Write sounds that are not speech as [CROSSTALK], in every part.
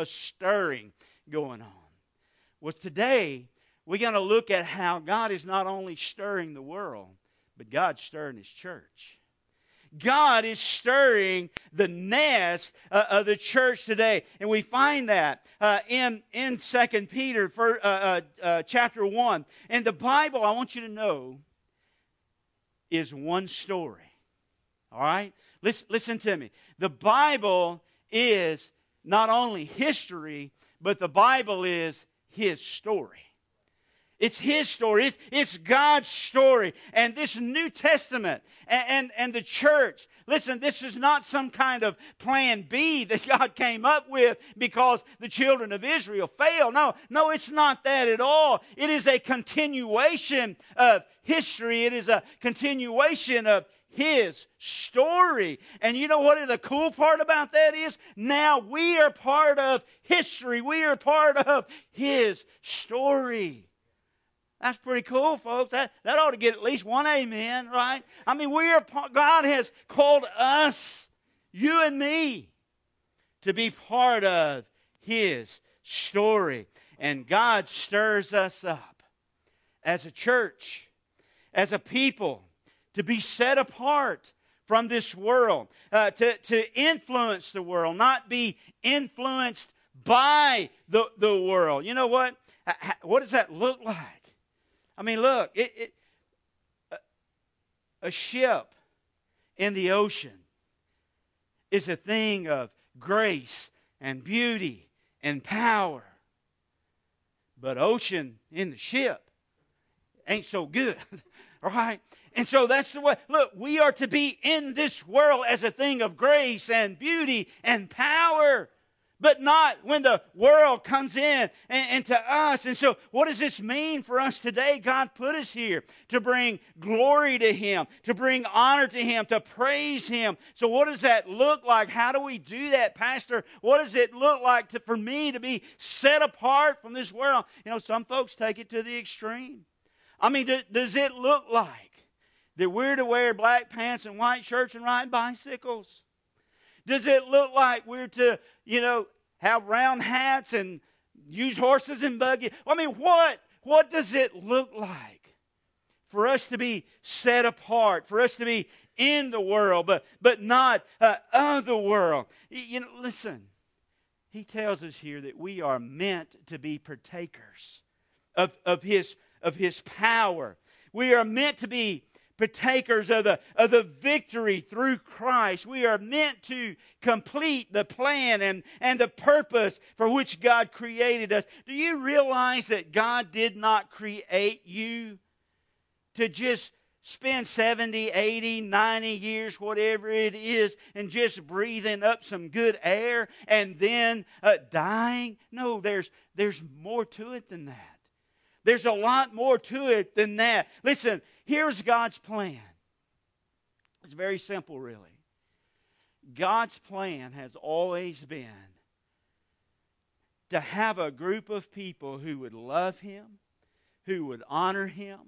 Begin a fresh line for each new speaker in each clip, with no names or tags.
a stirring going on. Well, today, we're going to look at how God is not only stirring the world, but God's stirring His church. God is stirring the nest uh, of the church today. And we find that uh, in, in 2 Peter for, uh, uh, uh, chapter 1. And the Bible, I want you to know, is one story. All right? Listen, listen to me. The Bible is not only history, but the Bible is His story. It's His story. It's, God's story. And this New Testament and, and, and, the church, listen, this is not some kind of plan B [LAUGHS] that God came up with because the children of Israel failed. No, no, it's not that at all. It is a continuation of history. It is a continuation of his story. And you know what the cool part about that is? Now we are part of history. We are part of his story. That's pretty cool, folks. That, that ought to get at least one amen, right? I mean, we are, God has called us, you and me, to be part of His story. And God stirs us up as a church, as a people, to be set apart from this world, uh, to, to influence the world, not be influenced by the, the world. You know what? What does that look like? I mean, look, it, it, a, ship in the ocean is a thing of grace and beauty and power. But ocean in the ship ain't so good, [LAUGHS] right? And so that's the way. Look, we are to be in this world as a thing of grace and beauty and power but not when the world comes in and, and, to us. And so, what does this mean for us today? God put us here to bring glory to Him, to bring honor to Him, to praise Him. So, what does that look like? How do we do that, Pastor? What does it look like to, for me to be set apart from this world? You know, some folks take it to the extreme. I mean, do, does it look like that we're to wear black pants and white shirts and ride bicycles? Does it look like we're to, you know, have round hats and use horses and buggy? I mean, what, what does it look like for us to be set apart, for us to be in the world, but, but not uh, of the world? You know, listen, he tells us here that we are meant to be partakers of, of, his, of his power. We are meant to be partakers of the, of the victory through Christ. We are meant to complete the plan and, and the purpose for which God created us. Do you realize that God did not create you to just spend 70, 80, 90 years, whatever it is, and just breathing up some good air and then uh, dying? No, there's, there's more to it than that. There's a lot more to it than that. Listen, here's God's plan. It's very simple, really. God's plan has always been to have a group of people who would love Him, who would honor Him,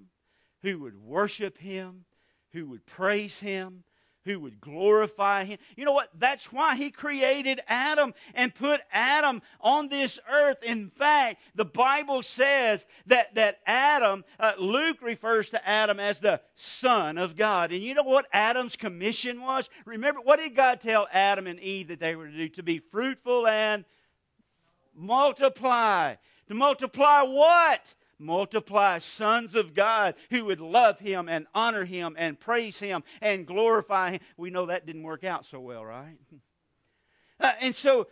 who would worship Him, who would praise Him, who would glorify him. You know what? That's why he created Adam and put Adam on this earth. In fact, the Bible says that, that Adam, uh, Luke refers to Adam as the Son of God. And you know what Adam's commission was? Remember, what did God tell Adam and Eve that they were to do? To be fruitful and multiply. To multiply what? Multiply sons of God who would love him and honor him and praise him and glorify him. We know that didn't work out so well, right? [LAUGHS] Uh, and so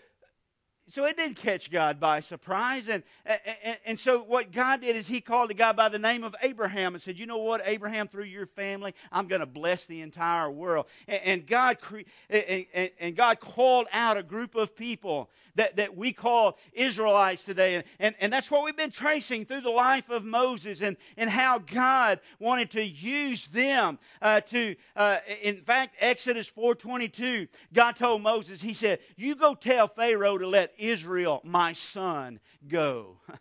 so it did catch God by surprise. And, and, and, so what God did is he called a guy by the name of Abraham and said, you know what, Abraham, through your family, I'm going to bless the entire world. And, and God cre- and, and, God called out a group of people that, that we call Israelites today. And, and, and that's what we've been tracing through the life of Moses and, and how God wanted to use them uh, to, uh, in fact, Exodus 4.22, God told Moses, he said, you go tell Pharaoh to let Israel, my son, go. [LAUGHS]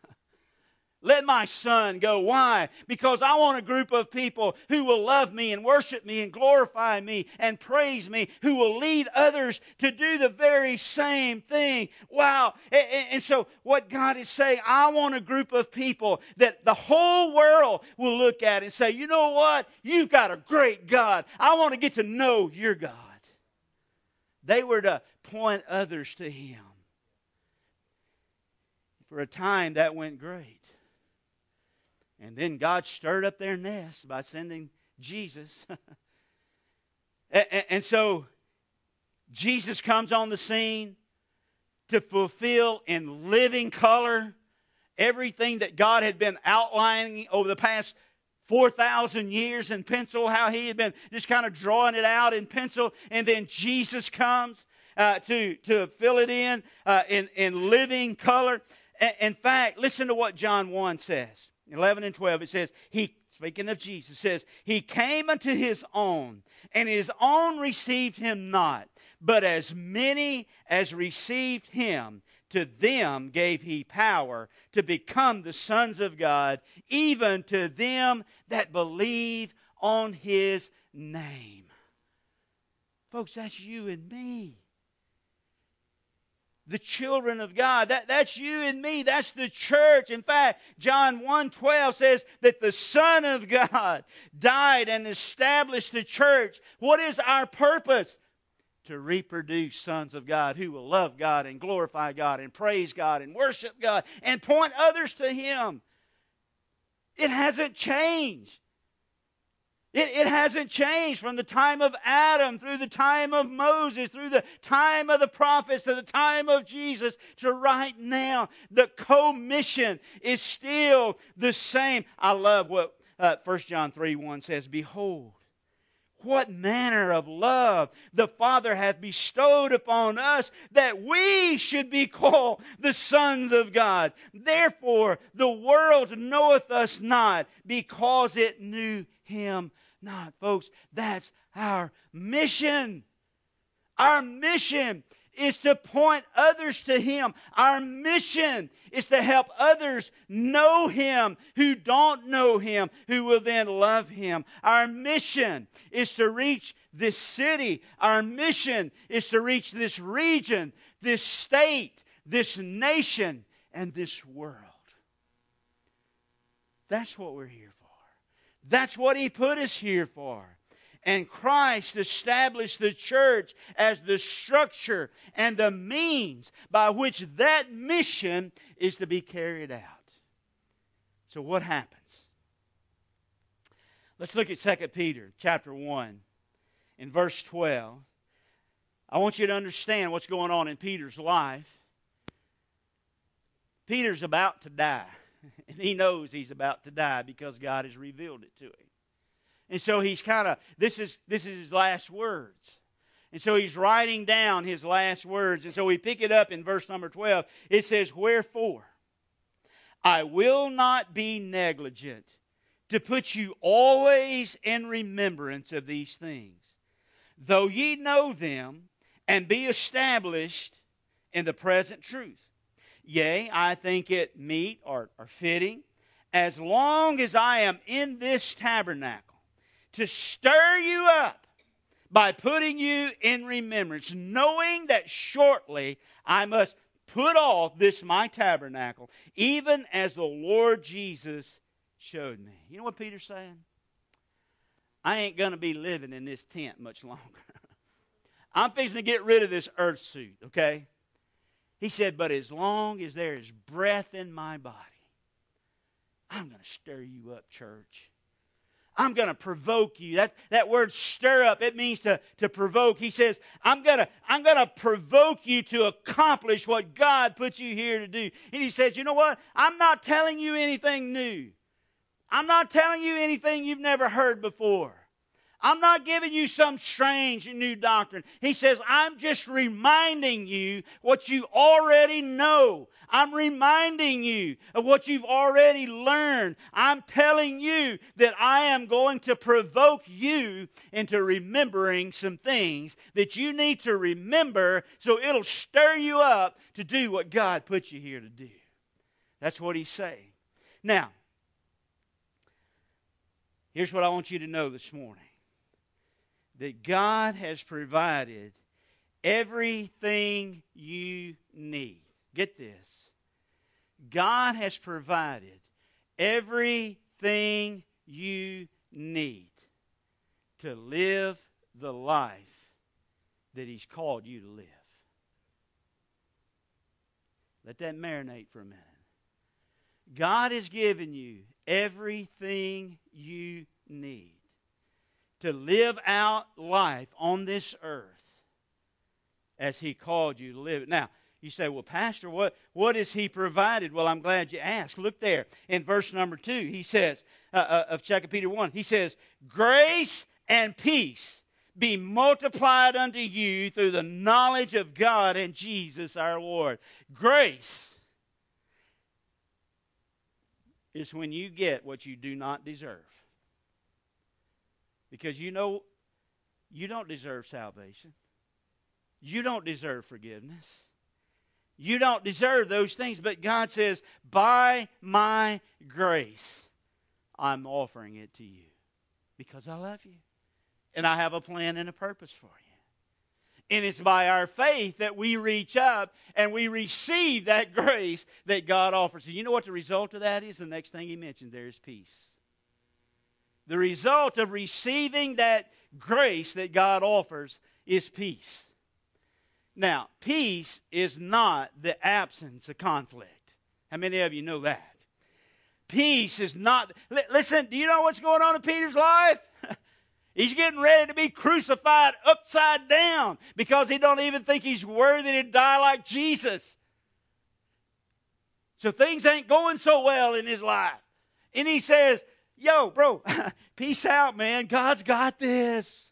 Let my son go. Why? Because I want a group of people who will love me and worship me and glorify me and praise me, who will lead others to do the very same thing. Wow. And, so, what God is saying, I want a group of people that the whole world will look at and say, you know what? You've got a great God. I want to get to know your God. They were to point others to Him. For a time, that went great. And then God stirred up their nest by sending Jesus. [LAUGHS] and, so Jesus comes on the scene to fulfill in living color everything that God had been outlining over the past 4,000 years in pencil, how he had been just kind of drawing it out in pencil. And then Jesus comes uh, to, to fill it in, uh, in in living color. In fact, listen to what John 1 says. 11 and 12, it says, He, speaking of Jesus, says, He came unto His own, and His own received Him not. But as many as received Him, to them gave He power to become the sons of God, even to them that believe on His name. Folks, that's you and me the children of God. That, that's you and me. That's the church. In fact, John 1.12 says that the Son of God died and established the church. What is our purpose? To reproduce sons of God who will love God and glorify God and praise God and worship God and point others to Him. It hasn't changed. It, it hasn't changed from the time of Adam through the time of Moses, through the time of the prophets, to the time of Jesus, to right now. The commission is still the same. I love what uh, 1 John 3 1 says Behold, what manner of love the Father hath bestowed upon us that we should be called the sons of God. Therefore, the world knoweth us not because it knew him not. Folks, that's our mission. Our mission is to point others to Him. Our mission is to help others know Him who don't know Him, who will then love Him. Our mission is to reach this city. Our mission is to reach this region, this state, this nation, and this world. That's what we're here that's what He put us here for. And Christ established the church as the structure and the means by which that mission is to be carried out. So, what happens? Let's look at 2 Peter chapter 1 in verse 12. I want you to understand what's going on in Peter's life. Peter's about to die. [LAUGHS] And he knows he's about to die because God has revealed it to him. And so he's kind of this is this is his last words. And so he's writing down his last words. And so we pick it up in verse number 12. It says, Wherefore, I will not be negligent to put you always in remembrance of these things, though ye know them and be established in the present truth. Yea, I think it meet or, or fitting, as long as I am in this tabernacle, to stir you up by putting you in remembrance, knowing that shortly I must put off this my tabernacle, even as the Lord Jesus showed me. You know what Peter's saying? I ain't going to be living in this tent much longer. [LAUGHS] I'm fixing to get rid of this earth suit, okay? He said, But as long as there is breath in my body, I'm going to stir you up, church. I'm going to provoke you. That, that word stir up, it means to, to provoke. He says, I'm going to, I'm going to provoke you to accomplish what God put you here to do. And he says, you know what? I'm not telling you anything new. I'm not telling you anything you've never heard before. I'm not giving you some strange new doctrine. He says, I'm just reminding you what you already know. I'm reminding you of what you've already learned. I'm telling you that I am going to provoke you into remembering some things that you need to remember so it'll stir you up to do what God put you here to do. That's what he's saying. Now, here's what I want you to know this morning that God has provided everything you need. Get this. God has provided everything you need to live the life that He's called you to live. Let that marinate for a minute. God has given you everything you need to live out life on this earth as He called you to live it. Now, you say, well, Pastor, what, what has he provided? Well, I'm glad you asked. Look there in verse number two. He says, uh, uh, of 2 Peter 1, he says, Grace and peace be multiplied unto you through the knowledge of God and Jesus our Lord. Grace is when you get what you do not deserve. Because you know you don't deserve salvation. You don't deserve forgiveness. You don't deserve those things, but God says, By my grace, I'm offering it to you because I love you. And I have a plan and a purpose for you. And it's by our faith that we reach up and we receive that [LAUGHS] grace that God offers. And you know what the result of that is? The next thing he mentioned there is peace. The result of receiving that grace that God offers is peace. Now, peace is not the absence of conflict. How many of you know that? Peace is not. Listen, do you know what's going on in Peter's life? [LAUGHS] He's getting ready to be crucified upside down because he don't even think he's worthy to die like Jesus. So things ain't going so well in his life. And he says, Yo, bro, [LAUGHS] peace out, man. God's got this.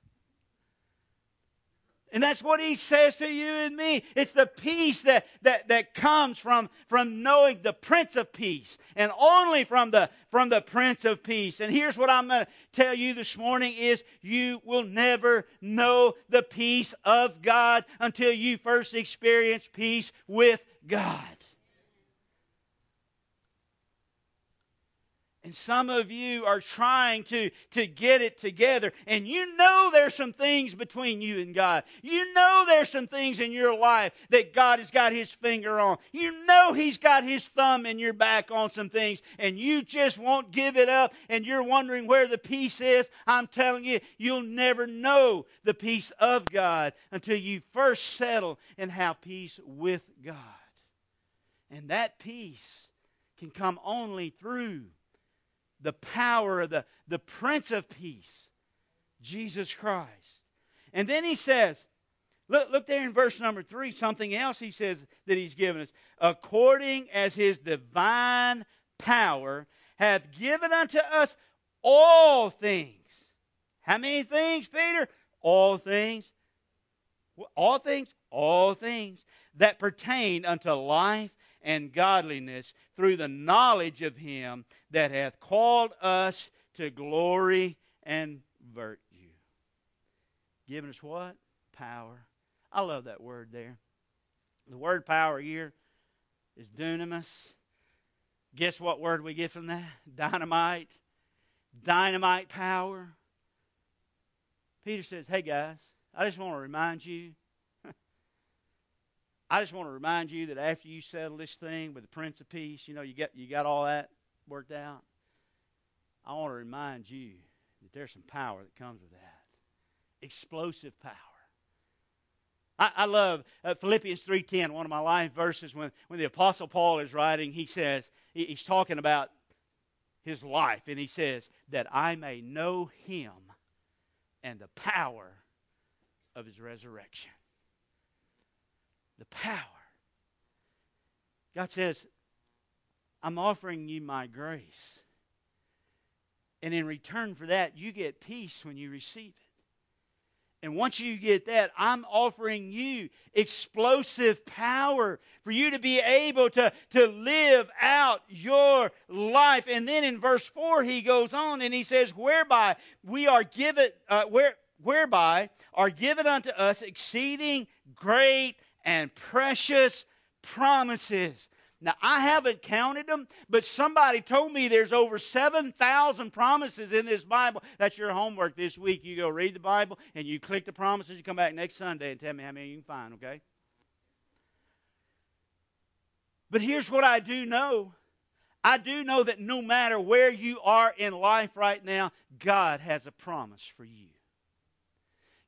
And that's what he says to you and me. It's the peace that, that, that comes from, from knowing the Prince of Peace and only from the, from the Prince of Peace. And here's what I'm going to tell you this morning is you will never know the peace of God until you first experience peace with God. And some of you are trying to, to get it together. And you know there's some things between you and God. You know there's some things in your life that God has got his finger on. You know he's got his thumb in your back on some things. And you just won't give it up. And you're wondering where the peace is. I'm telling you, you'll never know the peace of God until you first settle and have peace with God. And that peace can come only through the power of the, the Prince of Peace, Jesus Christ. And then he says, look, look there in verse number three, something else he says that he's given us. According as his divine power hath given unto us all things. How many things, Peter? All things. All things? All things that pertain unto life and godliness through the knowledge of him that hath called us to glory and virtue. Giving us what? Power. I love that word there. The word power here is dunamis. Guess what word we get from that? Dynamite. Dynamite power. Peter says, Hey guys, I just want to remind you I just want to remind you that after you settle this thing with the Prince of Peace, you know, you got, you got all that worked out. I want to remind you that there's some power that comes with that explosive power. I, I love uh, Philippians 3.10, one of my life verses, when, when the Apostle Paul is writing, he says, he, he's talking about his life, and he says, that I may know him and the power of his resurrection the power. God says, I'm offering you my grace. And in return for that, you get peace when you receive it. And once you get that, I'm offering you explosive power for you to be able to, to live out your life. And then in verse 4, he goes on and he says, Whereby we are given, uh, where, whereby are given unto us exceeding great and precious promises. Now, I haven't counted them, but somebody told me there's over 7,000 promises in this Bible. That's your homework this week. You go read the Bible and you click the promises. You come back next Sunday and tell me how many you can find, okay? But here's what I do know I do know that no matter where you are in life right now, God has a promise for you.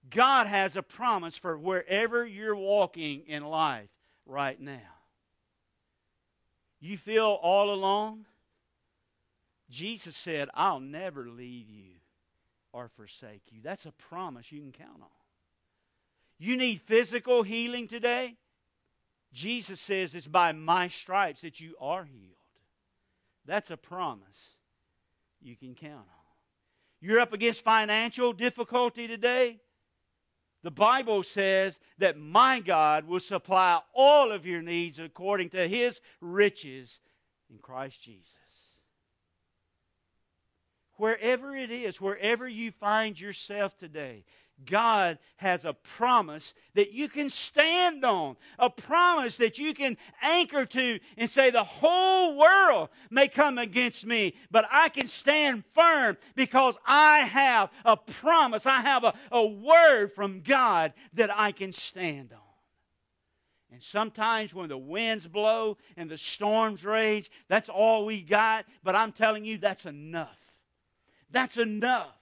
God has a promise for wherever you're walking in life right now. You feel all alone? Jesus said, I'll never leave you or forsake you. That's a promise you can count on. You need physical healing today? Jesus says it's by my stripes that you are healed. That's a promise you can count on. You're up against financial difficulty today? The Bible says that my God will supply all of your needs according to his riches in Christ Jesus. Wherever it is, wherever you find yourself today, God has a promise that you can stand on, a promise that you can anchor to and say, The whole world may come against me, but I can stand firm because I have a promise. I have a, a word from God that I can stand on. And sometimes when the winds blow and the storms rage, that's all we got. But I'm telling you, that's enough. That's enough.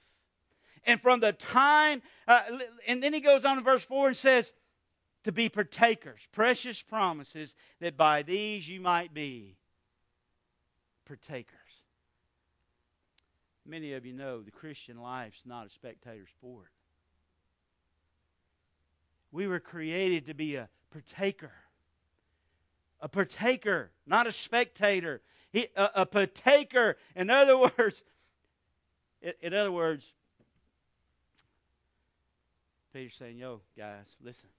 And from the time, uh, and then he goes on in verse 4 and says, to be partakers, precious promises, that by these you might be partakers. Many of you know the Christian life's not a spectator sport. We were created to be a partaker. A partaker, not a spectator. a, a partaker. In other [LAUGHS] words, in other words, Peter's saying, Yo, guys, listen.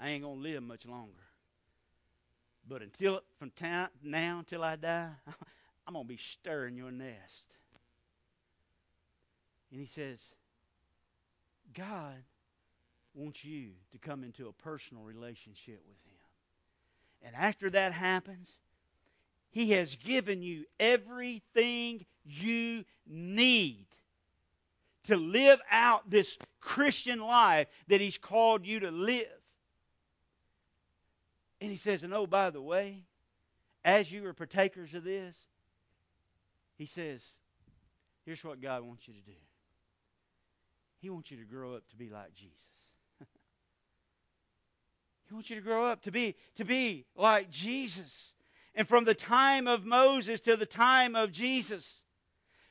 I ain't going to live much longer. But until from now until I die, [LAUGHS] I'm going to be stirring your nest. And he says, God wants you to come into a personal relationship with him. And after that happens, he has given you everything you need to live out this Christian life that He's called you to live. And He says, and oh, by the way, as you are partakers of this, He says, here's what God wants you to do. He wants you to grow up to be like Jesus. [LAUGHS] he wants you to grow up to be to be like Jesus. And from the time of Moses to the time of Jesus,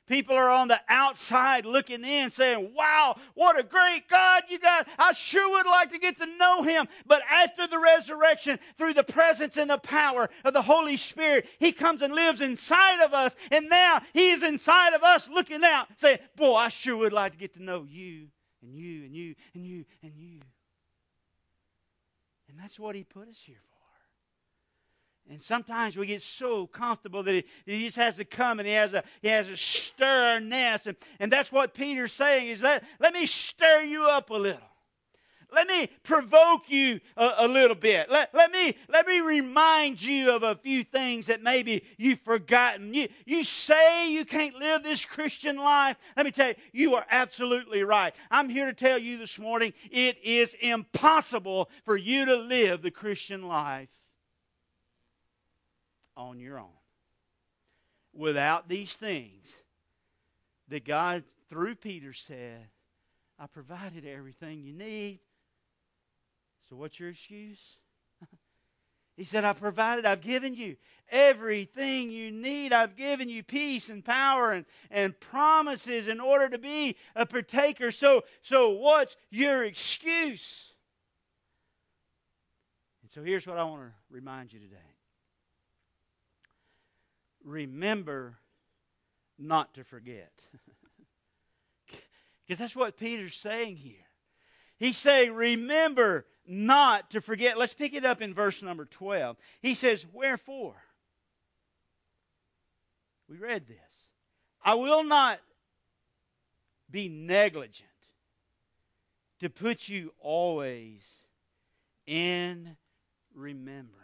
People are on the outside looking in saying, Wow, what a great God you got. I sure would like to get to know him. But after the resurrection, through the presence and the power of the Holy Spirit, he comes and lives inside of us. And now he is inside of us looking out, saying, Boy, I sure would like to get to know you and you and you and you and you. And that's what he put us here for. And sometimes we get so comfortable that he, he, just has to come and he has a he has to stir our nest. And, and that's what Peter's saying is let, let me stir you up a little. Let me provoke you a, a, little bit. Let, let, me, let me remind you of a few things that maybe you've forgotten. You, you say you can't live this Christian life. Let me tell you, you are absolutely right. I'm here to tell you this morning it is impossible for you to live the Christian life on your own. Without these things that God, through Peter, said, I provided everything you need. So, what's your excuse? [LAUGHS] he said, I provided, I've given you everything you need. I've given you peace and power and, and promises in order to be a partaker. So, so, what's your excuse? And so, here's what I want to remind you today remember not to forget. [LAUGHS] Because that's what Peter's saying here. He's saying, remember not to forget. Let's pick it up in verse number 12. He says, Wherefore? We read this. I will not be negligent to put you always in remembrance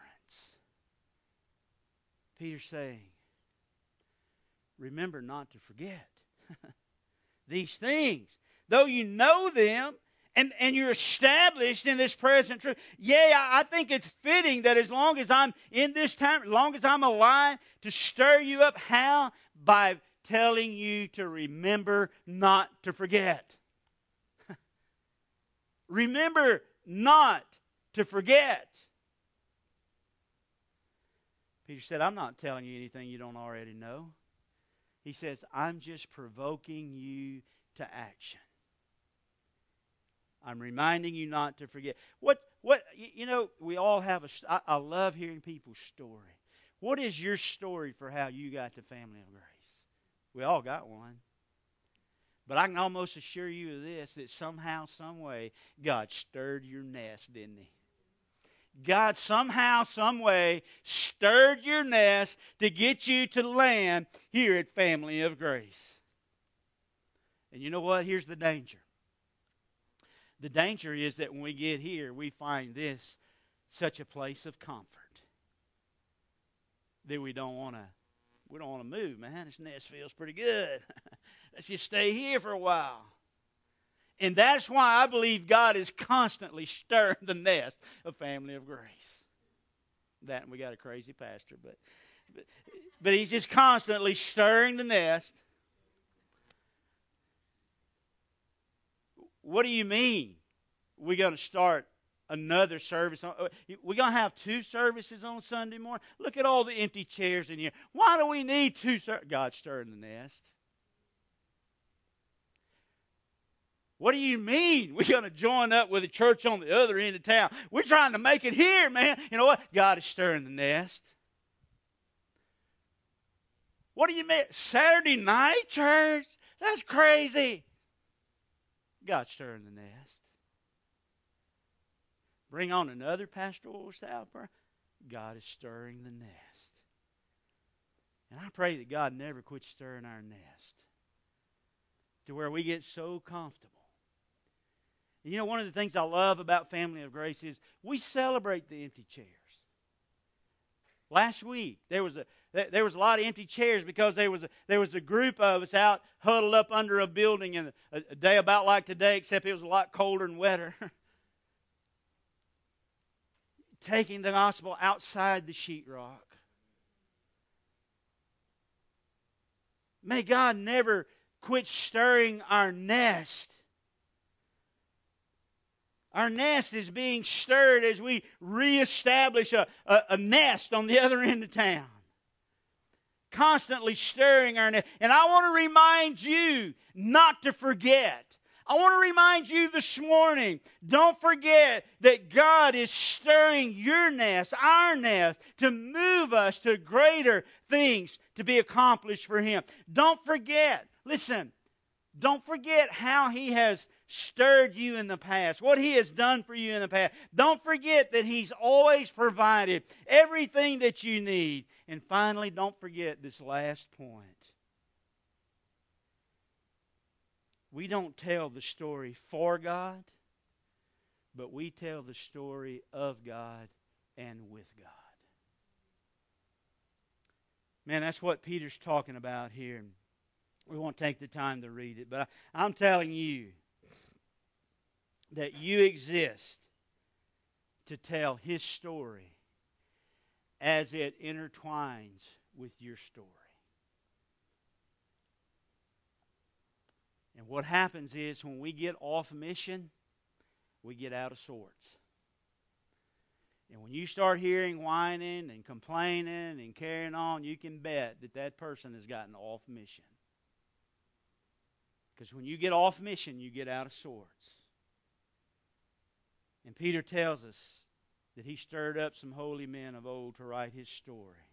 Peter's saying, remember not to forget [LAUGHS] these things. Though you know them and, and you're established in this present truth. Yeah, I think it's fitting that as long as I'm in this time, as long as I'm alive, to stir you up. How? By telling you to remember not to forget. [LAUGHS] remember not to forget. Peter said, I'm not telling you anything you don't already know. He says, I'm just provoking you to action. I'm reminding you not to forget. What, what, you know, we all have a, I, I love hearing people's story. What is your story for how you got to Family of Grace? We all got one. But I can almost assure you of this that somehow, some way, God stirred your nest, didn't He? God somehow, some way stirred your nest to get you to land here at Family of Grace. And you know what? Here's the danger. The danger is that when we get here, we find this such a place of comfort that we don't want to we don't want to move, man. This nest feels pretty good. [LAUGHS] Let's just stay here for a while. And that's why I believe God is constantly stirring the nest of family of grace. That we got a crazy pastor, but, but but he's just constantly stirring the nest. What do you mean? We're going to start another service. We're going to have two services on Sunday morning. Look at all the empty chairs in here. Why do we need two services? God stirring the nest. What do you mean? We're going to join up with a church on the other end of town. We're trying to make it here, man. You know what? God is stirring the nest. What do you mean? Saturday night church? That's crazy. God's stirring the nest. Bring on another pastoral staff. God is stirring the nest. And I pray that God never quits stirring our nest to where we get so comfortable you know, one of the things I love about Family of Grace is we celebrate the empty chairs. Last week there was a there was a lot of empty chairs because there was a, there was a group of us out huddled up under a building in a, a day about like today, except it was a lot colder and wetter. [LAUGHS] Taking the gospel outside the sheetrock. May God never quit stirring our nest our nest is being stirred as we reestablish a, a, a, nest on the other end of town. Constantly stirring our nest. And I want to remind you not to forget. I want to remind you this morning don't forget that God is stirring your nest, our nest, to move us to greater things to be accomplished for Him. Don't forget, listen, don't forget how He has stirred you in the past, what He has done for you in the past. Don't forget that He's always provided everything that you need. And finally, don't forget this last point. We don't tell the story for God, but we tell the story of God and with God. Man, that's what Peter's talking about here. We won't take the time to read it, but I'm telling you, that you exist to tell his story as it intertwines with your story. And what happens is when we get off mission, we get out of sorts. And when you start hearing whining and complaining and carrying on, you can bet that that person has gotten off mission. Because when you get off mission, you get out of sorts. And Peter tells us that he stirred up some holy men of old to write his story.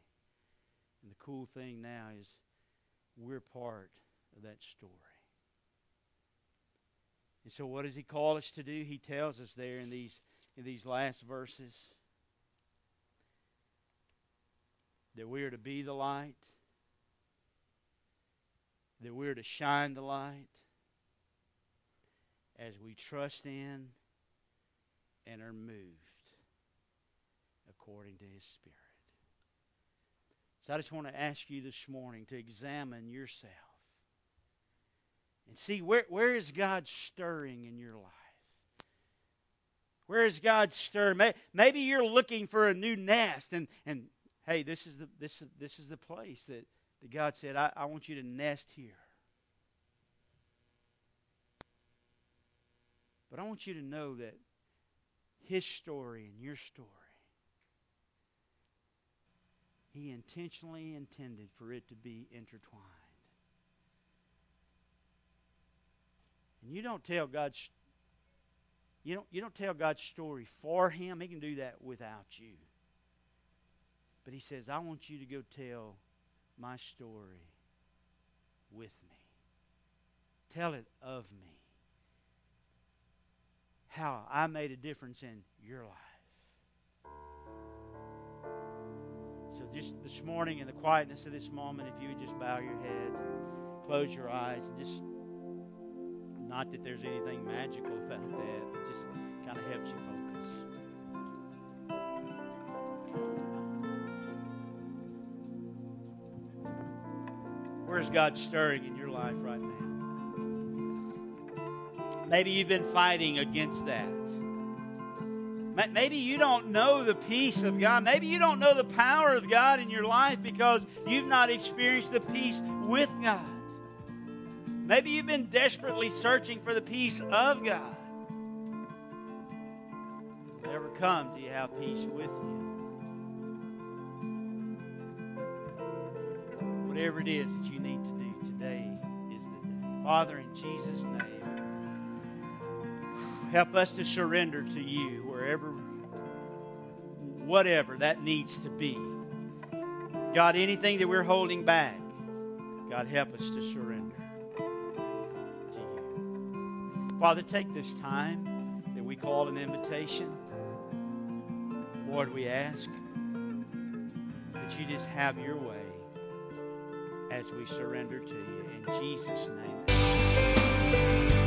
And the cool thing now is we're part of that story. And so what does he call us to do? He tells us there in these in these last verses that we are to be the light, that we're to shine the light as we trust in and are moved according to his spirit. So I just want to ask you this morning to examine yourself and see where, where is God stirring in your life? Where is God stirring? Maybe you're looking for a new nest, and, and hey, this is the, this, this is the place that, that God said, I, I want you to nest here. But I want you to know that His story and your story, He intentionally intended for it to be intertwined. And you don't tell God's you don't, you don't tell God's story for him. He can do that without you. But he says, I want you to go tell my story with me. Tell it of me. How I made a difference in your life. So, just this morning, in the quietness of this moment, if you would just bow your heads, close your eyes, just not that there's anything magical about that, but just kind of helps you focus. Where's God stirring in your life right now? Maybe you've been fighting against that. Maybe you don't know the peace of God. Maybe you don't know the power of God in your life because you've not experienced the peace with God. Maybe you've been desperately searching for the peace of God. Never come do you have peace with Him. Whatever it is that you need to do, today is the day. Father, in Jesus' name, help us to surrender to you wherever, whatever that needs to be. God, anything that we're holding back, God, help us to surrender. Father, take this time that we call an invitation. Lord, we ask that you just have your way as we surrender to you. In Jesus' name.